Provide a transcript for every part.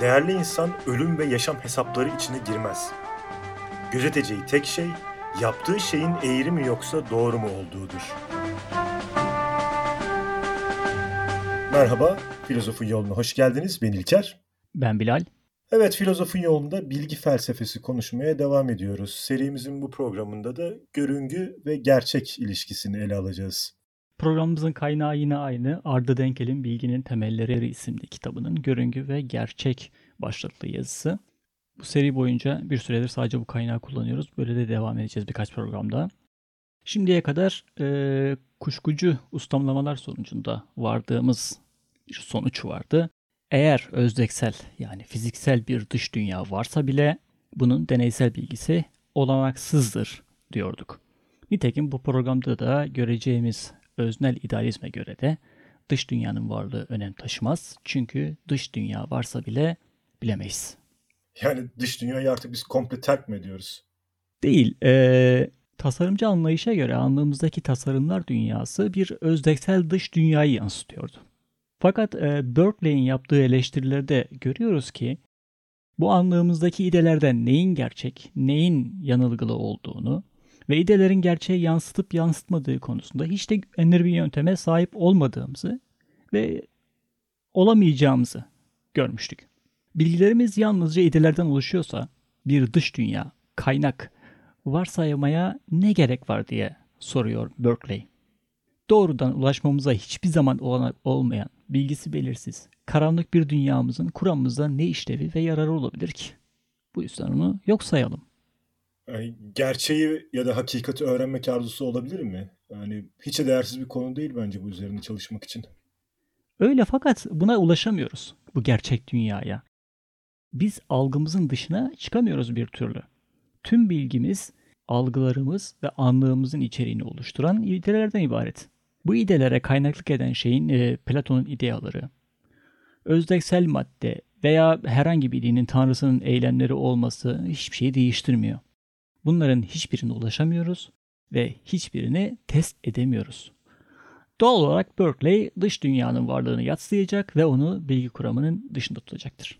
Değerli insan ölüm ve yaşam hesapları içine girmez. Gözeteceği tek şey yaptığı şeyin eğri mi yoksa doğru mu olduğudur. Merhaba, Filozofun Yoluna hoş geldiniz. Ben İlker. Ben Bilal. Evet, Filozofun Yolunda bilgi felsefesi konuşmaya devam ediyoruz. Serimizin bu programında da görüngü ve gerçek ilişkisini ele alacağız. Programımızın kaynağı yine aynı. Arda Denkel'in Bilginin Temelleri isimli kitabının görüngü ve gerçek başlıklı yazısı. Bu seri boyunca bir süredir sadece bu kaynağı kullanıyoruz. Böyle de devam edeceğiz birkaç programda. Şimdiye kadar e, kuşkucu ustamlamalar sonucunda vardığımız bir sonuç vardı. Eğer özdeksel yani fiziksel bir dış dünya varsa bile bunun deneysel bilgisi olanaksızdır diyorduk. Nitekim bu programda da göreceğimiz öznel idealizme göre de dış dünyanın varlığı önem taşımaz. Çünkü dış dünya varsa bile bilemeyiz. Yani dış dünyayı artık biz komple terk mi ediyoruz? Değil. Ee, tasarımcı anlayışa göre anlığımızdaki tasarımlar dünyası bir özdeksel dış dünyayı yansıtıyordu. Fakat e, Berkeley'in yaptığı eleştirilerde görüyoruz ki bu anlığımızdaki idelerden neyin gerçek, neyin yanılgılı olduğunu ve idelerin gerçeği yansıtıp yansıtmadığı konusunda hiç de güvenilir bir yönteme sahip olmadığımızı ve olamayacağımızı görmüştük. Bilgilerimiz yalnızca idelerden oluşuyorsa bir dış dünya, kaynak varsaymaya ne gerek var diye soruyor Berkeley. Doğrudan ulaşmamıza hiçbir zaman olanak olmayan, bilgisi belirsiz, karanlık bir dünyamızın kuramımızda ne işlevi ve yararı olabilir ki? Bu yüzden onu yok sayalım. Yani gerçeği ya da hakikati öğrenmek arzusu olabilir mi? Yani hiç de değersiz bir konu değil bence bu üzerinde çalışmak için. Öyle fakat buna ulaşamıyoruz bu gerçek dünyaya. Biz algımızın dışına çıkamıyoruz bir türlü. Tüm bilgimiz, algılarımız ve anlığımızın içeriğini oluşturan idelerden ibaret. Bu idelere kaynaklık eden şeyin e, Platon'un ideaları, özdeksel madde veya herhangi bir dinin tanrısının eylemleri olması hiçbir şeyi değiştirmiyor. Bunların hiçbirine ulaşamıyoruz ve hiçbirini test edemiyoruz. Doğal olarak Berkeley dış dünyanın varlığını yatsıyacak ve onu bilgi kuramının dışında tutacaktır.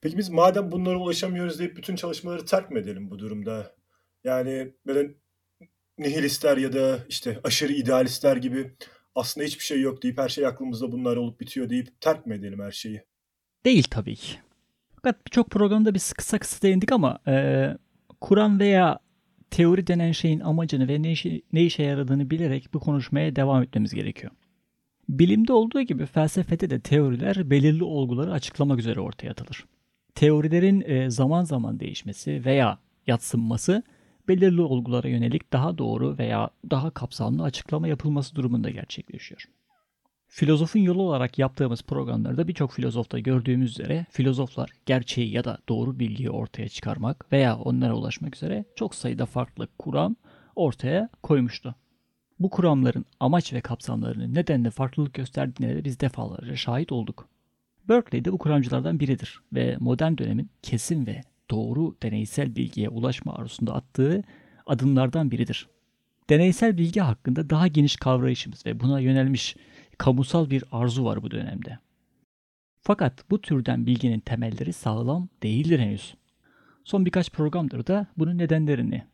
Peki biz madem bunlara ulaşamıyoruz deyip bütün çalışmaları terk mi edelim bu durumda? Yani böyle nihilistler ya da işte aşırı idealistler gibi aslında hiçbir şey yok deyip her şey aklımızda bunlar olup bitiyor deyip terk mi edelim her şeyi? Değil tabii ki. Fakat birçok programda biz kısa kısa değindik ama e, Kur'an veya teori denen şeyin amacını ve ne işe, ne işe yaradığını bilerek bu konuşmaya devam etmemiz gerekiyor. Bilimde olduğu gibi felsefede de teoriler belirli olguları açıklamak üzere ortaya atılır. Teorilerin e, zaman zaman değişmesi veya yatsınması belirli olgulara yönelik daha doğru veya daha kapsamlı açıklama yapılması durumunda gerçekleşiyor. Filozofun yolu olarak yaptığımız programlarda birçok filozofta gördüğümüz üzere filozoflar gerçeği ya da doğru bilgiyi ortaya çıkarmak veya onlara ulaşmak üzere çok sayıda farklı kuram ortaya koymuştu. Bu kuramların amaç ve kapsamlarının nedenle farklılık gösterdiğine de biz defalarca şahit olduk. Berkeley de bu kuramcılardan biridir ve modern dönemin kesin ve doğru deneysel bilgiye ulaşma arzusunda attığı adımlardan biridir. Deneysel bilgi hakkında daha geniş kavrayışımız ve buna yönelmiş kamusal bir arzu var bu dönemde. Fakat bu türden bilginin temelleri sağlam değildir henüz. Son birkaç programdır da bunun nedenlerini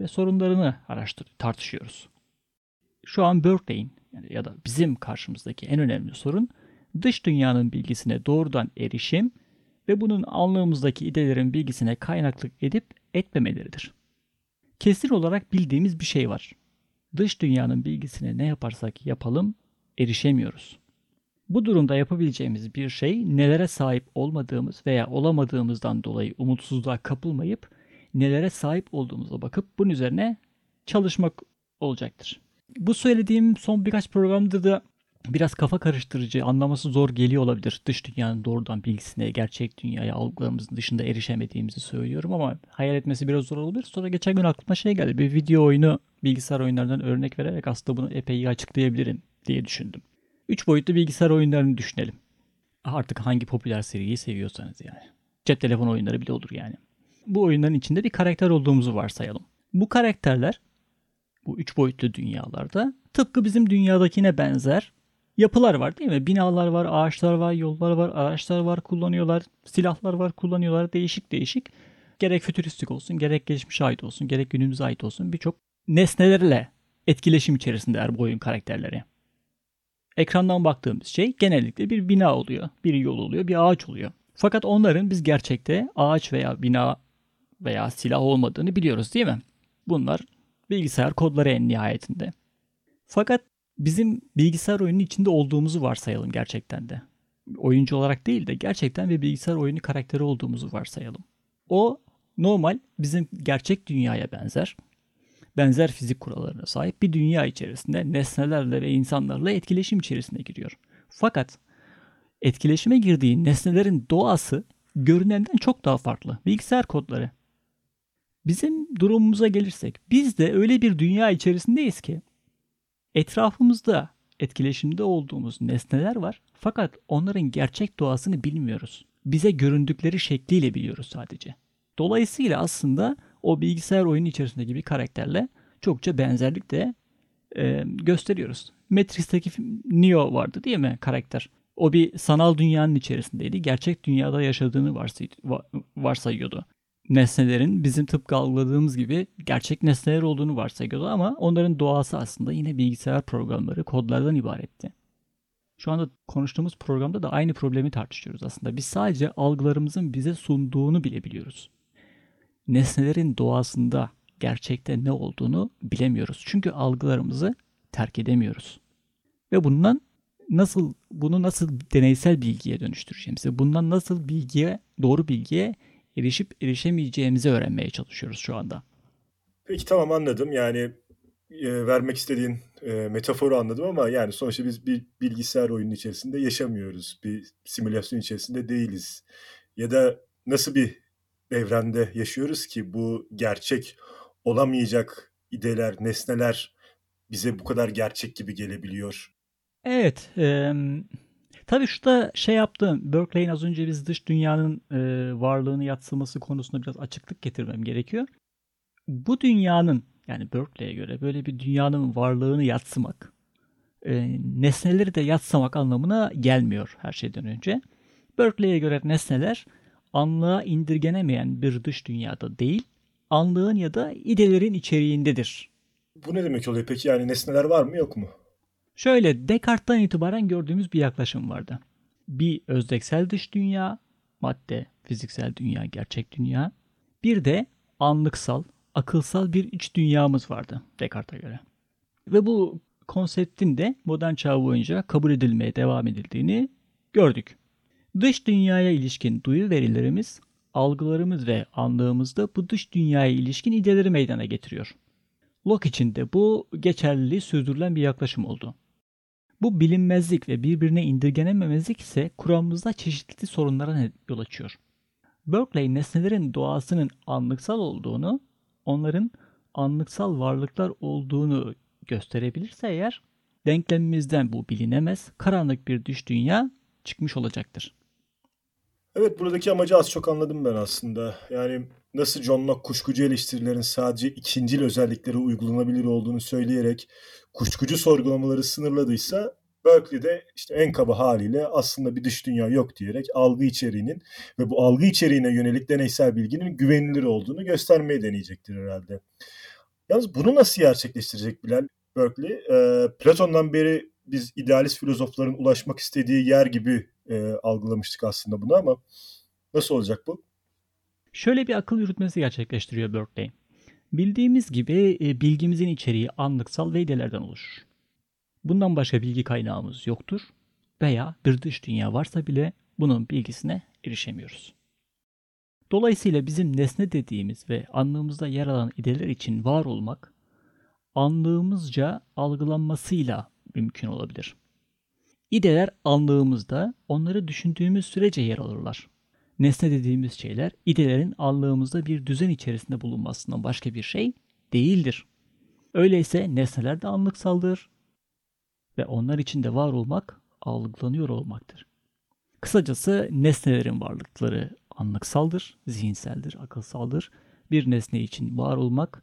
ve sorunlarını araştır tartışıyoruz. Şu an Berkeley'in ya da bizim karşımızdaki en önemli sorun dış dünyanın bilgisine doğrudan erişim ve bunun anlığımızdaki idelerin bilgisine kaynaklık edip etmemeleridir. Kesin olarak bildiğimiz bir şey var. Dış dünyanın bilgisine ne yaparsak yapalım erişemiyoruz. Bu durumda yapabileceğimiz bir şey nelere sahip olmadığımız veya olamadığımızdan dolayı umutsuzluğa kapılmayıp nelere sahip olduğumuza bakıp bunun üzerine çalışmak olacaktır. Bu söylediğim son birkaç programda da biraz kafa karıştırıcı, anlaması zor geliyor olabilir. Dış dünyanın doğrudan bilgisine, gerçek dünyaya algılarımızın dışında erişemediğimizi söylüyorum ama hayal etmesi biraz zor olabilir. Sonra geçen gün aklıma şey geldi. Bir video oyunu bilgisayar oyunlarından örnek vererek aslında bunu epey iyi açıklayabilirim diye düşündüm. Üç boyutlu bilgisayar oyunlarını düşünelim. Artık hangi popüler seriyi seviyorsanız yani. Cep telefon oyunları bile olur yani. Bu oyunların içinde bir karakter olduğumuzu varsayalım. Bu karakterler bu üç boyutlu dünyalarda tıpkı bizim dünyadakine benzer yapılar var değil mi? Binalar var, ağaçlar var, yollar var, araçlar var kullanıyorlar, silahlar var kullanıyorlar değişik değişik. Gerek fütüristik olsun, gerek geçmişe ait olsun, gerek günümüze ait olsun birçok nesnelerle etkileşim içerisindeler bu oyun karakterleri. Ekrandan baktığımız şey genellikle bir bina oluyor, bir yol oluyor, bir ağaç oluyor. Fakat onların biz gerçekte ağaç veya bina veya silah olmadığını biliyoruz değil mi? Bunlar bilgisayar kodları en nihayetinde. Fakat bizim bilgisayar oyunun içinde olduğumuzu varsayalım gerçekten de. Oyuncu olarak değil de gerçekten bir bilgisayar oyunu karakteri olduğumuzu varsayalım. O normal bizim gerçek dünyaya benzer. Benzer fizik kurallarına sahip bir dünya içerisinde nesnelerle ve insanlarla etkileşim içerisine giriyor. Fakat etkileşime girdiği nesnelerin doğası görünenden çok daha farklı. Bilgisayar kodları. Bizim durumumuza gelirsek biz de öyle bir dünya içerisindeyiz ki etrafımızda etkileşimde olduğumuz nesneler var fakat onların gerçek doğasını bilmiyoruz. Bize göründükleri şekliyle biliyoruz sadece. Dolayısıyla aslında o bilgisayar oyunu içerisindeki bir karakterle çokça benzerlik de e, gösteriyoruz. Matrix'teki Neo vardı değil mi karakter? O bir sanal dünyanın içerisindeydi. Gerçek dünyada yaşadığını varsay varsayıyordu nesnelerin bizim tıpkı algıladığımız gibi gerçek nesneler olduğunu varsayıyordu ama onların doğası aslında yine bilgisayar programları, kodlardan ibaretti. Şu anda konuştuğumuz programda da aynı problemi tartışıyoruz aslında. Biz sadece algılarımızın bize sunduğunu bile biliyoruz. Nesnelerin doğasında gerçekte ne olduğunu bilemiyoruz. Çünkü algılarımızı terk edemiyoruz. Ve bundan nasıl bunu nasıl deneysel bilgiye dönüştüreceğimizi, bundan nasıl bilgiye, doğru bilgiye erişip erişemeyeceğimizi öğrenmeye çalışıyoruz şu anda. Peki tamam anladım. Yani e, vermek istediğin e, metaforu anladım ama yani sonuçta biz bir bilgisayar oyunun içerisinde yaşamıyoruz. Bir simülasyon içerisinde değiliz. Ya da nasıl bir evrende yaşıyoruz ki bu gerçek olamayacak ideler, nesneler bize bu kadar gerçek gibi gelebiliyor? Evet. E, Tabii şurada şey yaptım. Berkeley'in az önce biz dış dünyanın e, varlığını yatsıması konusunda biraz açıklık getirmem gerekiyor. Bu dünyanın yani Berkeley'e göre böyle bir dünyanın varlığını yatsımak, e, nesneleri de yatsamak anlamına gelmiyor her şeyden önce. Berkeley'e göre nesneler anlığa indirgenemeyen bir dış dünyada değil, anlığın ya da idelerin içeriğindedir. Bu ne demek oluyor peki? Yani nesneler var mı yok mu? Şöyle Descartes'tan itibaren gördüğümüz bir yaklaşım vardı. Bir özdeksel dış dünya, madde, fiziksel dünya, gerçek dünya. Bir de anlıksal, akılsal bir iç dünyamız vardı Descartes'e göre. Ve bu konseptin de modern çağ boyunca kabul edilmeye devam edildiğini gördük. Dış dünyaya ilişkin duyu verilerimiz, algılarımız ve anlığımızda bu dış dünyaya ilişkin ideleri meydana getiriyor. Locke için de bu geçerliliği sürdürülen bir yaklaşım oldu. Bu bilinmezlik ve birbirine indirgenememezlik ise kuramımızda çeşitli sorunlara yol açıyor. Berkeley nesnelerin doğasının anlıksal olduğunu, onların anlıksal varlıklar olduğunu gösterebilirse eğer, denklemimizden bu bilinemez, karanlık bir düş dünya çıkmış olacaktır. Evet buradaki amacı az çok anladım ben aslında. Yani nasıl John Locke kuşkucu eleştirilerin sadece ikincil özellikleri uygulanabilir olduğunu söyleyerek kuşkucu sorgulamaları sınırladıysa Berkeley'de işte en kaba haliyle aslında bir dış dünya yok diyerek algı içeriğinin ve bu algı içeriğine yönelik deneysel bilginin güvenilir olduğunu göstermeye deneyecektir herhalde. Yalnız bunu nasıl gerçekleştirecek Bilal Berkeley? E, Platon'dan beri biz idealist filozofların ulaşmak istediği yer gibi e, algılamıştık aslında bunu ama nasıl olacak bu? Şöyle bir akıl yürütmesi gerçekleştiriyor Berkeley. Bildiğimiz gibi e, bilgimizin içeriği anlıksal ve idelerden oluşur. Bundan başka bilgi kaynağımız yoktur veya bir dış dünya varsa bile bunun bilgisine erişemiyoruz. Dolayısıyla bizim nesne dediğimiz ve anlığımızda yer alan ideler için var olmak, anlığımızca algılanmasıyla mümkün olabilir. İdeler anlığımızda onları düşündüğümüz sürece yer alırlar. Nesne dediğimiz şeyler idelerin anlığımızda bir düzen içerisinde bulunmasından başka bir şey değildir. Öyleyse nesneler de anlıksaldır ve onlar içinde var olmak algılanıyor olmaktır. Kısacası nesnelerin varlıkları anlıksaldır, zihinseldir, akılsaldır. Bir nesne için var olmak,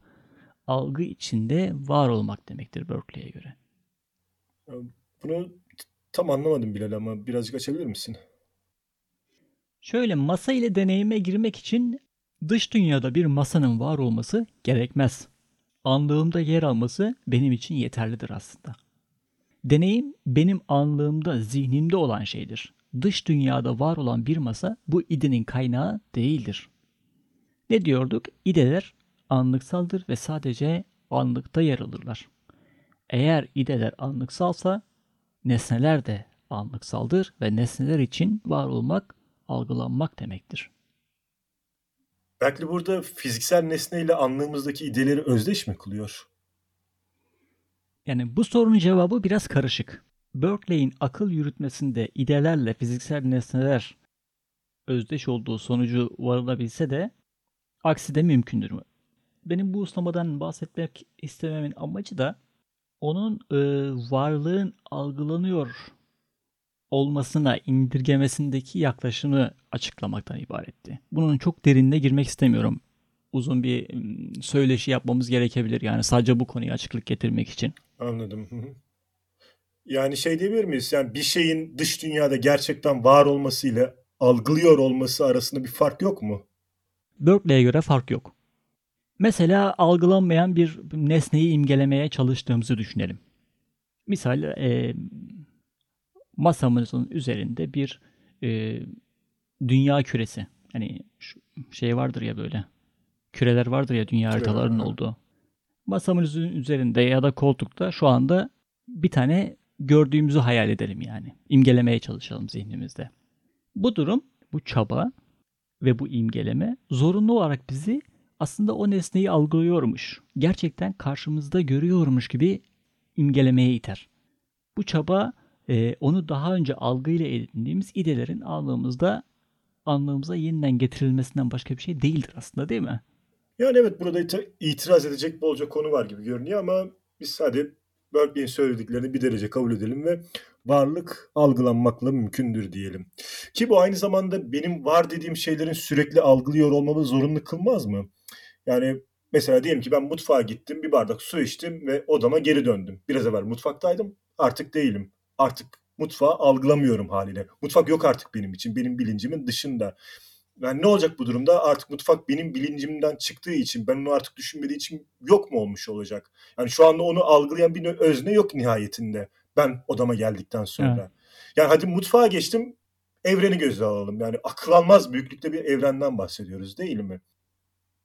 algı içinde var olmak demektir Berkeley'e göre. Bunu tam anlamadım Bilal ama birazcık açabilir misin? Şöyle masa ile deneyime girmek için dış dünyada bir masanın var olması gerekmez. Anlığımda yer alması benim için yeterlidir aslında. Deneyim benim anlığımda, zihnimde olan şeydir. Dış dünyada var olan bir masa bu idenin kaynağı değildir. Ne diyorduk? İdeler anlıksaldır ve sadece anlıkta yer alırlar. Eğer ideler anlıksalsa nesneler de anlıksaldır ve nesneler için var olmak, algılanmak demektir. Belki burada fiziksel nesneyle anlığımızdaki ideleri özdeş mi kılıyor? Yani bu sorunun cevabı biraz karışık. Berkeley'in akıl yürütmesinde idelerle fiziksel nesneler özdeş olduğu sonucu varılabilse de aksi de mümkündür mü? Benim bu uslamadan bahsetmek istememin amacı da onun e, varlığın algılanıyor olmasına indirgemesindeki yaklaşımı açıklamaktan ibaretti. Bunun çok derinine girmek istemiyorum. Uzun bir söyleşi yapmamız gerekebilir yani sadece bu konuya açıklık getirmek için. Anladım. Yani şey diyebilir miyiz? Yani bir şeyin dış dünyada gerçekten var olmasıyla algılıyor olması arasında bir fark yok mu? Berkeley'e göre fark yok. Mesela algılanmayan bir nesneyi imgelemeye çalıştığımızı düşünelim. Misal e, masamızın üzerinde bir e, dünya küresi. Hani şu şey vardır ya böyle. Küreler vardır ya dünya haritalarının olduğu. Masamızın üzerinde ya da koltukta şu anda bir tane gördüğümüzü hayal edelim yani. İmgelemeye çalışalım zihnimizde. Bu durum, bu çaba ve bu imgeleme zorunlu olarak bizi aslında o nesneyi algılıyormuş, gerçekten karşımızda görüyormuş gibi imgelemeye iter. Bu çaba e, onu daha önce algıyla edindiğimiz idelerin anlamımızda anlamımıza yeniden getirilmesinden başka bir şey değildir aslında değil mi? Yani evet burada itiraz edecek bolca konu var gibi görünüyor ama biz sadece Berkeley'in söylediklerini bir derece kabul edelim ve varlık algılanmakla mümkündür diyelim. Ki bu aynı zamanda benim var dediğim şeylerin sürekli algılıyor olmamı zorunlu kılmaz mı? Yani mesela diyelim ki ben mutfağa gittim, bir bardak su içtim ve odama geri döndüm. Biraz evvel mutfaktaydım, artık değilim. Artık mutfağı algılamıyorum haliyle. Mutfak yok artık benim için, benim bilincimin dışında. Yani ne olacak bu durumda? Artık mutfak benim bilincimden çıktığı için, ben onu artık düşünmediği için yok mu olmuş olacak? Yani şu anda onu algılayan bir özne yok nihayetinde. Ben odama geldikten sonra. Evet. Yani hadi mutfağa geçtim, evreni göze alalım. Yani akıl almaz büyüklükte bir evrenden bahsediyoruz değil mi?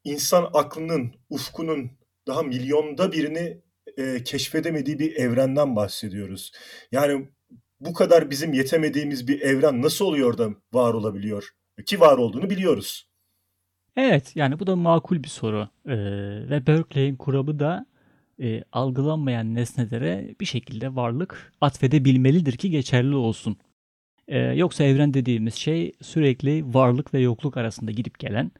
İnsan aklının, ufkunun daha milyonda birini e, keşfedemediği bir evrenden bahsediyoruz. Yani bu kadar bizim yetemediğimiz bir evren nasıl oluyor da var olabiliyor? Ki var olduğunu biliyoruz. Evet yani bu da makul bir soru. Ee, ve Berkeley'in kuramı da e, algılanmayan nesnelere bir şekilde varlık atfedebilmelidir ki geçerli olsun. Ee, yoksa evren dediğimiz şey sürekli varlık ve yokluk arasında gidip gelen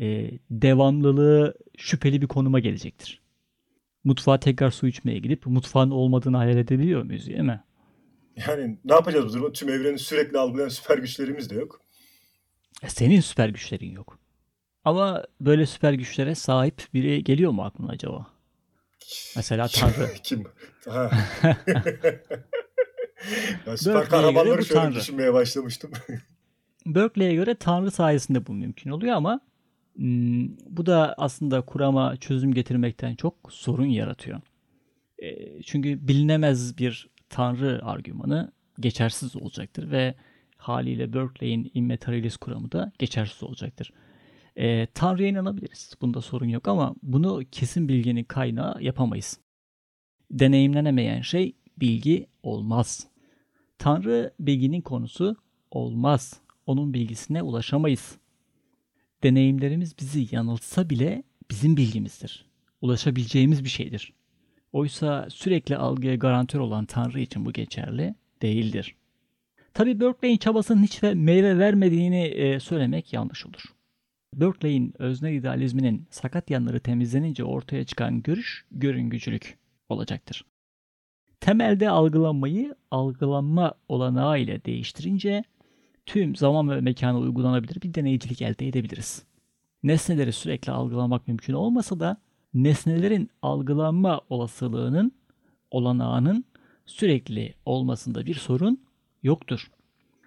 e, devamlılığı şüpheli bir konuma gelecektir. Mutfağa tekrar su içmeye gidip mutfağın olmadığını hayal edebiliyor muyuz değil mi? Yani ne yapacağız bu durumda? Tüm evreni sürekli algılayan süper güçlerimiz de yok. E, senin süper güçlerin yok. Ama böyle süper güçlere sahip biri geliyor mu aklına acaba? Mesela Tanrı. Kim? Ha. ya süper kahramanları şöyle Tanrı. düşünmeye başlamıştım. Berkeley'e göre Tanrı sayesinde bu mümkün oluyor ama bu da aslında kurama çözüm getirmekten çok sorun yaratıyor. E, çünkü bilinemez bir tanrı argümanı geçersiz olacaktır ve haliyle Berkeley'in immaterialist kuramı da geçersiz olacaktır. E, Tanrı'ya inanabiliriz. Bunda sorun yok ama bunu kesin bilginin kaynağı yapamayız. Deneyimlenemeyen şey bilgi olmaz. Tanrı bilginin konusu olmaz. Onun bilgisine ulaşamayız deneyimlerimiz bizi yanıltsa bile bizim bilgimizdir. Ulaşabileceğimiz bir şeydir. Oysa sürekli algıya garantör olan Tanrı için bu geçerli değildir. Tabi Berkeley'in çabasının hiç meyve vermediğini e, söylemek yanlış olur. Berkeley'in öznel idealizminin sakat yanları temizlenince ortaya çıkan görüş görüngücülük olacaktır. Temelde algılanmayı algılanma olanağı ile değiştirince tüm zaman ve mekana uygulanabilir bir deneycilik elde edebiliriz. Nesneleri sürekli algılamak mümkün olmasa da nesnelerin algılanma olasılığının olanağının sürekli olmasında bir sorun yoktur.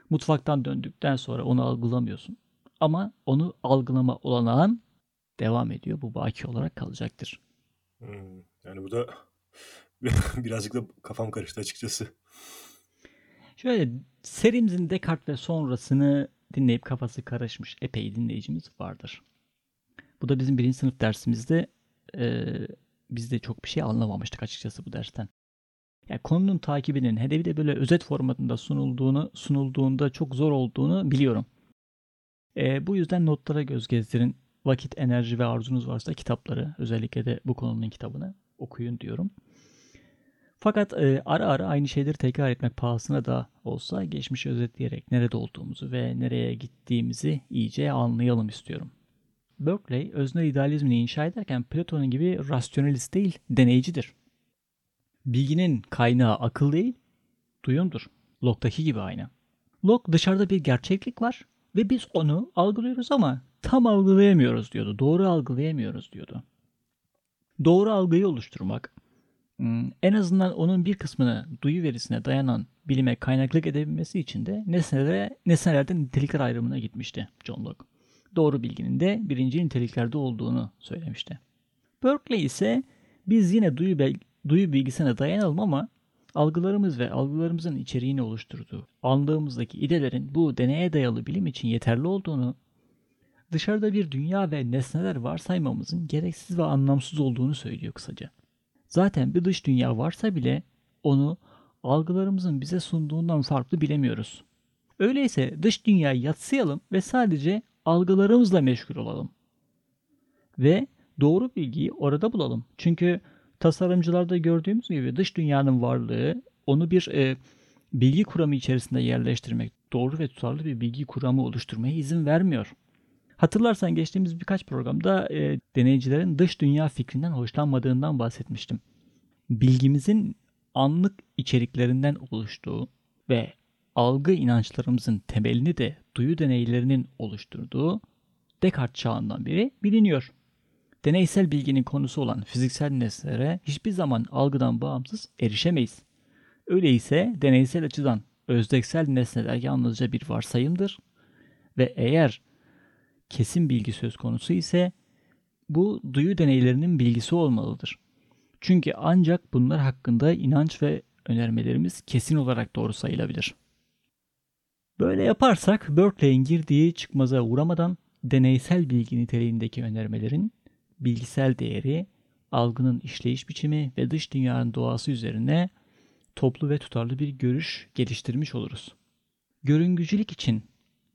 Mutfaktan döndükten sonra onu algılamıyorsun. Ama onu algılama olanağın devam ediyor. Bu baki olarak kalacaktır. Hmm, yani bu da birazcık da kafam karıştı açıkçası. Şöyle serimizin Descartes ve sonrasını dinleyip kafası karışmış epey dinleyicimiz vardır. Bu da bizim birinci sınıf dersimizde e, biz de çok bir şey anlamamıştık açıkçası bu dersten. Yani konunun takibinin hele bir de böyle özet formatında sunulduğunu sunulduğunda çok zor olduğunu biliyorum. E, bu yüzden notlara göz gezdirin. Vakit, enerji ve arzunuz varsa kitapları özellikle de bu konunun kitabını okuyun diyorum. Fakat e, ara ara aynı şeyleri tekrar etmek pahasına da olsa geçmişi özetleyerek nerede olduğumuzu ve nereye gittiğimizi iyice anlayalım istiyorum. Berkeley öznel idealizmini inşa ederken Platon'un gibi rasyonalist değil, deneyicidir. Bilginin kaynağı akıl değil, duyumdur. Locke'daki gibi aynı. Locke dışarıda bir gerçeklik var ve biz onu algılıyoruz ama tam algılayamıyoruz diyordu. Doğru algılayamıyoruz diyordu. Doğru algıyı oluşturmak, en azından onun bir kısmını duyu verisine dayanan bilime kaynaklık edebilmesi için de nesnelere, nesnelerden nitelikler ayrımına gitmişti John Locke. Doğru bilginin de birinci niteliklerde olduğunu söylemişti. Berkeley ise biz yine duyu, duyu bilgisine dayanalım ama algılarımız ve algılarımızın içeriğini oluşturduğu anlığımızdaki idelerin bu deneye dayalı bilim için yeterli olduğunu, dışarıda bir dünya ve nesneler varsaymamızın gereksiz ve anlamsız olduğunu söylüyor kısaca. Zaten bir dış dünya varsa bile onu algılarımızın bize sunduğundan farklı bilemiyoruz. Öyleyse dış dünyayı yatsıyalım ve sadece algılarımızla meşgul olalım. Ve doğru bilgiyi orada bulalım. Çünkü tasarımcılarda gördüğümüz gibi dış dünyanın varlığı onu bir e, bilgi kuramı içerisinde yerleştirmek, doğru ve tutarlı bir bilgi kuramı oluşturmaya izin vermiyor. Hatırlarsan geçtiğimiz birkaç programda e, deneyicilerin dış dünya fikrinden hoşlanmadığından bahsetmiştim. Bilgimizin anlık içeriklerinden oluştuğu ve algı inançlarımızın temelini de duyu deneylerinin oluşturduğu Descartes çağından beri biliniyor. Deneysel bilginin konusu olan fiziksel nesnelere hiçbir zaman algıdan bağımsız erişemeyiz. Öyleyse deneysel açıdan özdeksel nesneler yalnızca bir varsayımdır ve eğer kesin bilgi söz konusu ise bu duyu deneylerinin bilgisi olmalıdır. Çünkü ancak bunlar hakkında inanç ve önermelerimiz kesin olarak doğru sayılabilir. Böyle yaparsak Berkeley'in girdiği çıkmaza uğramadan deneysel bilgi niteliğindeki önermelerin bilgisel değeri, algının işleyiş biçimi ve dış dünyanın doğası üzerine toplu ve tutarlı bir görüş geliştirmiş oluruz. Görüngücülük için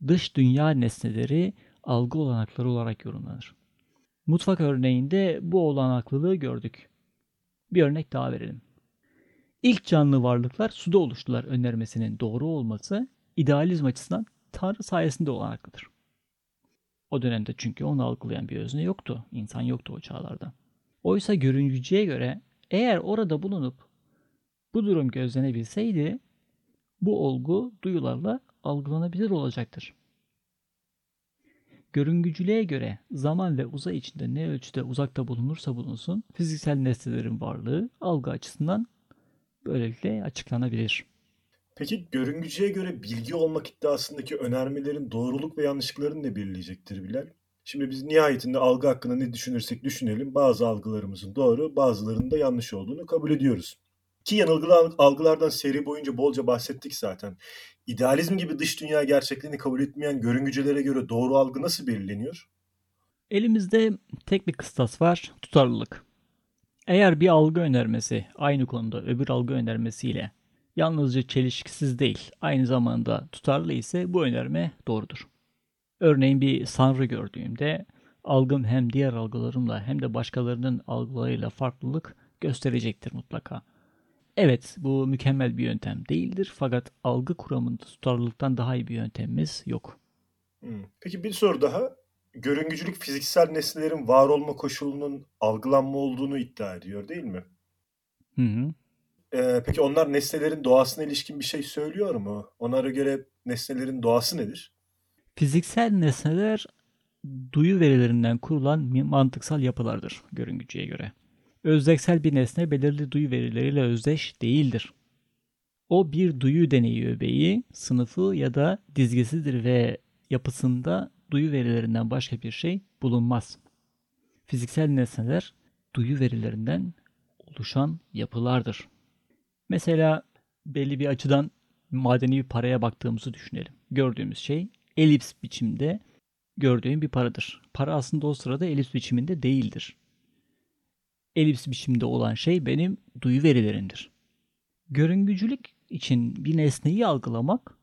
dış dünya nesneleri algı olanakları olarak yorumlanır. Mutfak örneğinde bu olanaklılığı gördük. Bir örnek daha verelim. İlk canlı varlıklar suda oluştular önermesinin doğru olması idealizm açısından Tanrı sayesinde olanaklıdır. O dönemde çünkü onu algılayan bir özne yoktu. İnsan yoktu o çağlarda. Oysa görüncücüye göre eğer orada bulunup bu durum gözlenebilseydi bu olgu duyularla algılanabilir olacaktır. Görüngücülüğe göre zaman ve uzay içinde ne ölçüde uzakta bulunursa bulunsun fiziksel nesnelerin varlığı algı açısından böylelikle açıklanabilir. Peki görüngücüye göre bilgi olmak iddiasındaki önermelerin doğruluk ve yanlışlıklarını ne belirleyecektir Bilal? Şimdi biz nihayetinde algı hakkında ne düşünürsek düşünelim bazı algılarımızın doğru bazılarının da yanlış olduğunu kabul ediyoruz. Ki yanılgılı algılardan seri boyunca bolca bahsettik zaten. İdealizm gibi dış dünya gerçekliğini kabul etmeyen görüngücülere göre doğru algı nasıl belirleniyor? Elimizde tek bir kıstas var, tutarlılık. Eğer bir algı önermesi aynı konuda öbür algı önermesiyle yalnızca çelişkisiz değil, aynı zamanda tutarlı ise bu önerme doğrudur. Örneğin bir sanrı gördüğümde algım hem diğer algılarımla hem de başkalarının algılarıyla farklılık gösterecektir mutlaka. Evet bu mükemmel bir yöntem değildir fakat algı kuramında tutarlılıktan daha iyi bir yöntemimiz yok. Hmm. Peki bir soru daha. Görüngücülük fiziksel nesnelerin var olma koşulunun algılanma olduğunu iddia ediyor değil mi? Hı hı. Ee, peki onlar nesnelerin doğasına ilişkin bir şey söylüyor mu? Onlara göre nesnelerin doğası nedir? Fiziksel nesneler duyu verilerinden kurulan mantıksal yapılardır görüngücüye göre. Özdeksel bir nesne belirli duyu verileriyle özdeş değildir. O bir duyu deneyi öbeği, sınıfı ya da dizgesidir ve yapısında duyu verilerinden başka bir şey bulunmaz. Fiziksel nesneler duyu verilerinden oluşan yapılardır. Mesela belli bir açıdan madeni bir paraya baktığımızı düşünelim. Gördüğümüz şey elips biçimde gördüğüm bir paradır. Para aslında o sırada elips biçiminde değildir. Elips biçimde olan şey benim duyu verilerimdir. Görüngücülük için bir nesneyi algılamak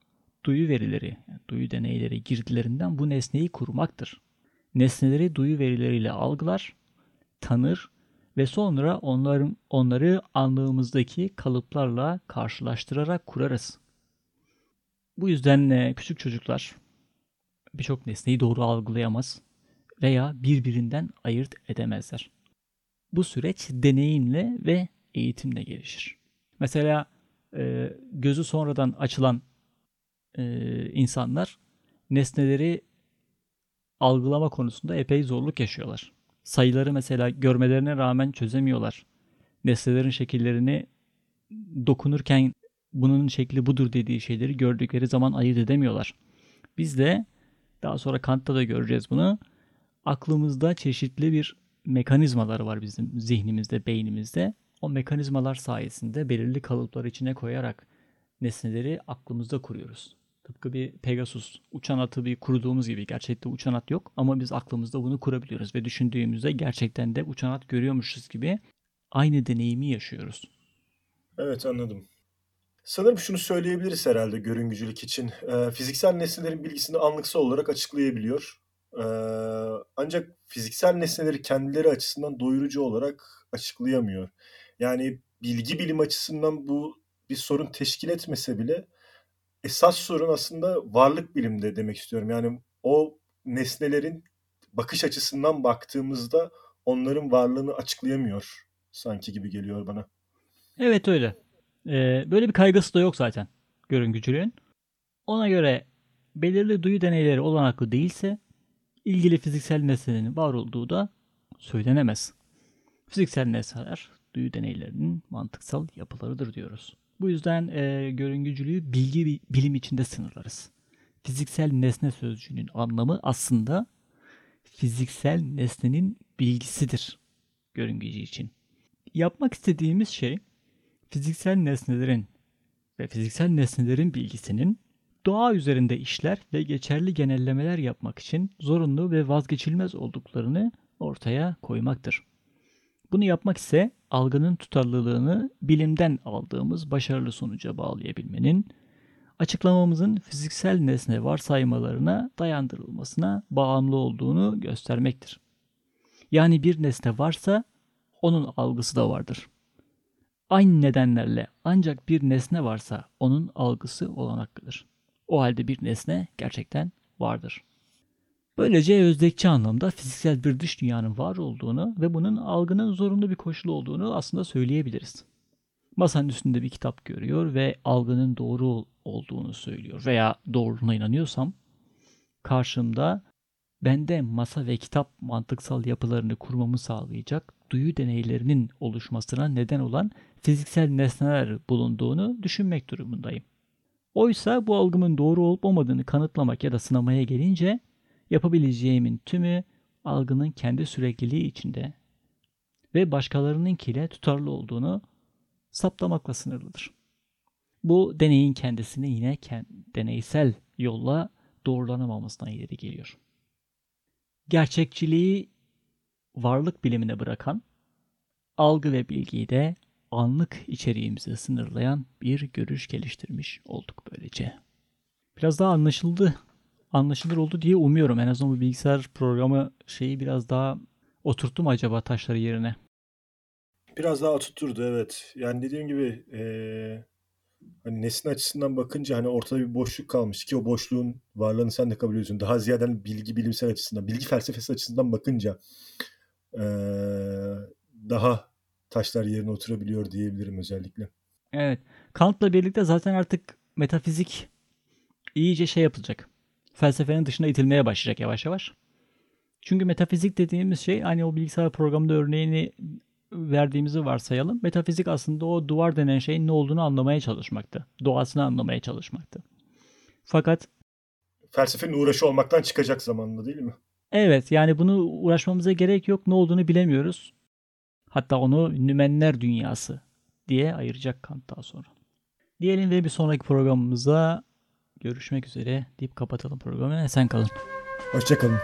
duyu verileri, duyu deneyleri girdilerinden bu nesneyi kurmaktır. Nesneleri duyu verileriyle algılar, tanır ve sonra onların onları anlığımızdaki kalıplarla karşılaştırarak kurarız. Bu yüzden küçük çocuklar birçok nesneyi doğru algılayamaz veya birbirinden ayırt edemezler. Bu süreç deneyimle ve eğitimle gelişir. Mesela e, gözü sonradan açılan e, insanlar nesneleri algılama konusunda epey zorluk yaşıyorlar. Sayıları mesela görmelerine rağmen çözemiyorlar. Nesnelerin şekillerini dokunurken bunun şekli budur dediği şeyleri gördükleri zaman ayırt edemiyorlar. Biz de daha sonra Kant'ta da göreceğiz bunu. Aklımızda çeşitli bir mekanizmalar var bizim zihnimizde, beynimizde. O mekanizmalar sayesinde belirli kalıplar içine koyarak nesneleri aklımızda kuruyoruz. Tıpkı bir Pegasus uçan atı bir kurduğumuz gibi. Gerçekte uçan at yok ama biz aklımızda bunu kurabiliyoruz ve düşündüğümüzde gerçekten de uçan at görüyormuşuz gibi aynı deneyimi yaşıyoruz. Evet anladım. Sanırım şunu söyleyebiliriz herhalde görüngücülük için. E, fiziksel nesnelerin bilgisini anlıksal olarak açıklayabiliyor. Ancak fiziksel nesneleri kendileri açısından doyurucu olarak açıklayamıyor. Yani bilgi bilim açısından bu bir sorun teşkil etmese bile esas sorun aslında varlık bilimde demek istiyorum. Yani o nesnelerin bakış açısından baktığımızda onların varlığını açıklayamıyor sanki gibi geliyor bana. Evet öyle. Ee, böyle bir kaygısı da yok zaten görüngücülüğün. Ona göre belirli duyu deneyleri olanaklı değilse ilgili fiziksel nesnenin var olduğu da söylenemez. Fiziksel nesneler duyu deneylerinin mantıksal yapılarıdır diyoruz. Bu yüzden e, görüngücülüğü bilgi bilim içinde sınırlarız. Fiziksel nesne sözcüğünün anlamı aslında fiziksel nesnenin bilgisidir görüngücü için. Yapmak istediğimiz şey fiziksel nesnelerin ve fiziksel nesnelerin bilgisinin doğa üzerinde işler ve geçerli genellemeler yapmak için zorunlu ve vazgeçilmez olduklarını ortaya koymaktır. Bunu yapmak ise algının tutarlılığını bilimden aldığımız başarılı sonuca bağlayabilmenin, açıklamamızın fiziksel nesne varsaymalarına dayandırılmasına bağımlı olduğunu göstermektir. Yani bir nesne varsa onun algısı da vardır. Aynı nedenlerle ancak bir nesne varsa onun algısı olanaklıdır. O halde bir nesne gerçekten vardır. Böylece özdekçi anlamda fiziksel bir dış dünyanın var olduğunu ve bunun algının zorunlu bir koşulu olduğunu aslında söyleyebiliriz. Masanın üstünde bir kitap görüyor ve algının doğru olduğunu söylüyor veya doğruluğuna inanıyorsam karşımda bende masa ve kitap mantıksal yapılarını kurmamı sağlayacak duyu deneylerinin oluşmasına neden olan fiziksel nesneler bulunduğunu düşünmek durumundayım. Oysa bu algımın doğru olup olmadığını kanıtlamak ya da sınamaya gelince yapabileceğimin tümü algının kendi sürekliliği içinde ve başkalarınınkiyle tutarlı olduğunu saptamakla sınırlıdır. Bu deneyin kendisini yine deneysel yolla doğrulanamamasına ileri geliyor. Gerçekçiliği varlık bilimine bırakan, algı ve bilgiyi de anlık içeriğimize sınırlayan bir görüş geliştirmiş olduk böylece. Biraz daha anlaşıldı, anlaşılır oldu diye umuyorum. En azından bu bilgisayar programı şeyi biraz daha oturttum acaba taşları yerine. Biraz daha tutturdu evet. Yani dediğim gibi ee, hani nesin açısından bakınca hani ortada bir boşluk kalmış ki o boşluğun varlığını sen de kabul ediyorsun. Daha ziyade hani bilgi bilimsel açısından, bilgi felsefesi açısından bakınca ee, daha taşlar yerine oturabiliyor diyebilirim özellikle. Evet. Kant'la birlikte zaten artık metafizik iyice şey yapılacak. Felsefenin dışına itilmeye başlayacak yavaş yavaş. Çünkü metafizik dediğimiz şey hani o bilgisayar programında örneğini verdiğimizi varsayalım. Metafizik aslında o duvar denen şeyin ne olduğunu anlamaya çalışmaktı. Doğasını anlamaya çalışmaktı. Fakat felsefenin uğraşı olmaktan çıkacak zamanında değil mi? Evet yani bunu uğraşmamıza gerek yok. Ne olduğunu bilemiyoruz. Hatta onu nümenler dünyası diye ayıracak Kant daha sonra. Diyelim ve bir sonraki programımıza görüşmek üzere deyip kapatalım programı. Esen kalın. Hoşçakalın.